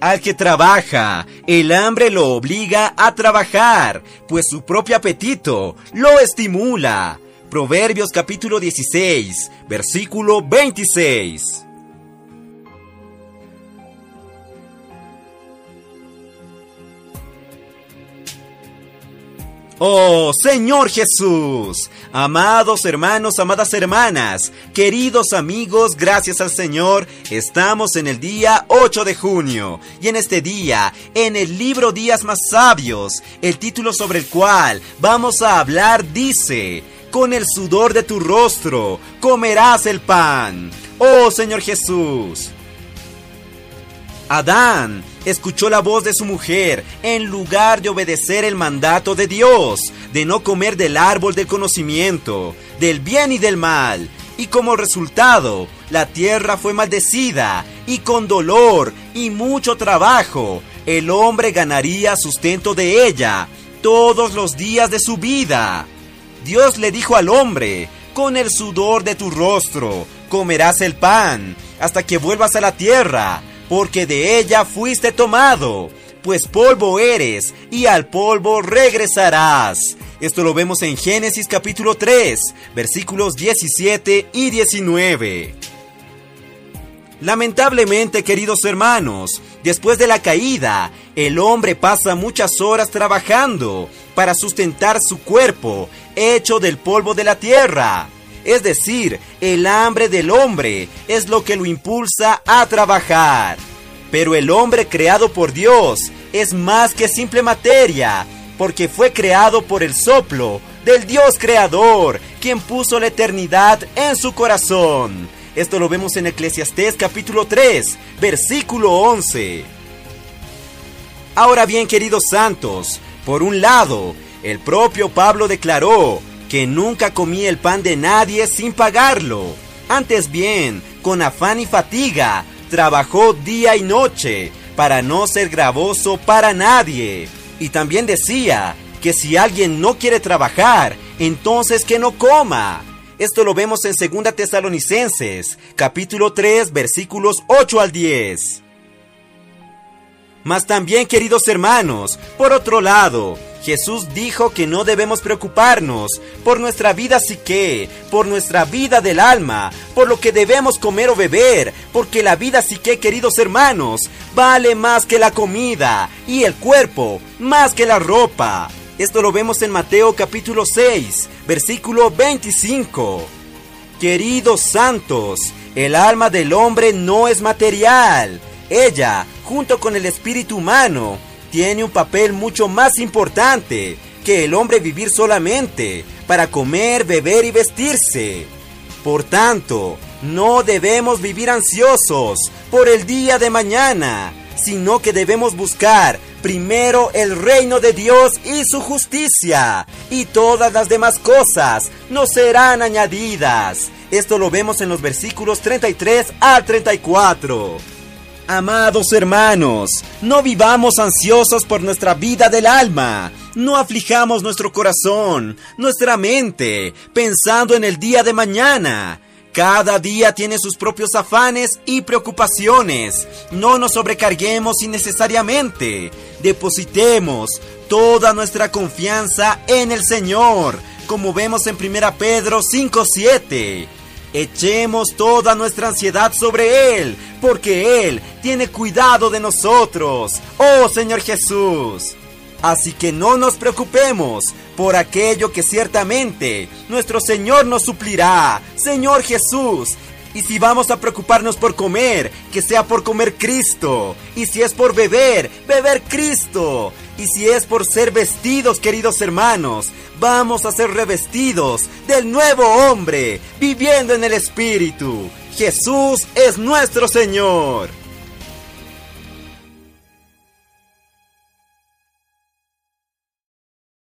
Al que trabaja, el hambre lo obliga a trabajar, pues su propio apetito lo estimula. Proverbios capítulo 16, versículo 26. Oh Señor Jesús, amados hermanos, amadas hermanas, queridos amigos, gracias al Señor, estamos en el día 8 de junio y en este día, en el libro Días más Sabios, el título sobre el cual vamos a hablar dice, con el sudor de tu rostro comerás el pan. Oh Señor Jesús. Adán escuchó la voz de su mujer en lugar de obedecer el mandato de Dios, de no comer del árbol del conocimiento, del bien y del mal. Y como resultado, la tierra fue maldecida, y con dolor y mucho trabajo, el hombre ganaría sustento de ella todos los días de su vida. Dios le dijo al hombre, con el sudor de tu rostro comerás el pan, hasta que vuelvas a la tierra porque de ella fuiste tomado, pues polvo eres, y al polvo regresarás. Esto lo vemos en Génesis capítulo 3, versículos 17 y 19. Lamentablemente, queridos hermanos, después de la caída, el hombre pasa muchas horas trabajando para sustentar su cuerpo, hecho del polvo de la tierra. Es decir, el hambre del hombre es lo que lo impulsa a trabajar. Pero el hombre creado por Dios es más que simple materia, porque fue creado por el soplo del Dios creador, quien puso la eternidad en su corazón. Esto lo vemos en Eclesiastés capítulo 3, versículo 11. Ahora bien, queridos santos, por un lado, el propio Pablo declaró que nunca comí el pan de nadie sin pagarlo. Antes bien, con afán y fatiga, trabajó día y noche para no ser gravoso para nadie. Y también decía que si alguien no quiere trabajar, entonces que no coma. Esto lo vemos en 2 Tesalonicenses, capítulo 3, versículos 8 al 10. Mas también, queridos hermanos, por otro lado, Jesús dijo que no debemos preocuparnos por nuestra vida psique, por nuestra vida del alma, por lo que debemos comer o beber, porque la vida psique, queridos hermanos, vale más que la comida y el cuerpo más que la ropa. Esto lo vemos en Mateo capítulo 6, versículo 25. Queridos santos, el alma del hombre no es material. Ella, junto con el espíritu humano, tiene un papel mucho más importante que el hombre vivir solamente para comer, beber y vestirse. Por tanto, no debemos vivir ansiosos por el día de mañana, sino que debemos buscar primero el reino de Dios y su justicia, y todas las demás cosas nos serán añadidas. Esto lo vemos en los versículos 33 al 34. Amados hermanos, no vivamos ansiosos por nuestra vida del alma, no aflijamos nuestro corazón, nuestra mente, pensando en el día de mañana. Cada día tiene sus propios afanes y preocupaciones. No nos sobrecarguemos innecesariamente. Depositemos toda nuestra confianza en el Señor, como vemos en 1 Pedro 5:7. Echemos toda nuestra ansiedad sobre Él, porque Él tiene cuidado de nosotros. Oh Señor Jesús. Así que no nos preocupemos por aquello que ciertamente nuestro Señor nos suplirá. Señor Jesús, y si vamos a preocuparnos por comer, que sea por comer Cristo. Y si es por beber, beber Cristo. Y si es por ser vestidos, queridos hermanos, vamos a ser revestidos del nuevo hombre, viviendo en el Espíritu. Jesús es nuestro Señor.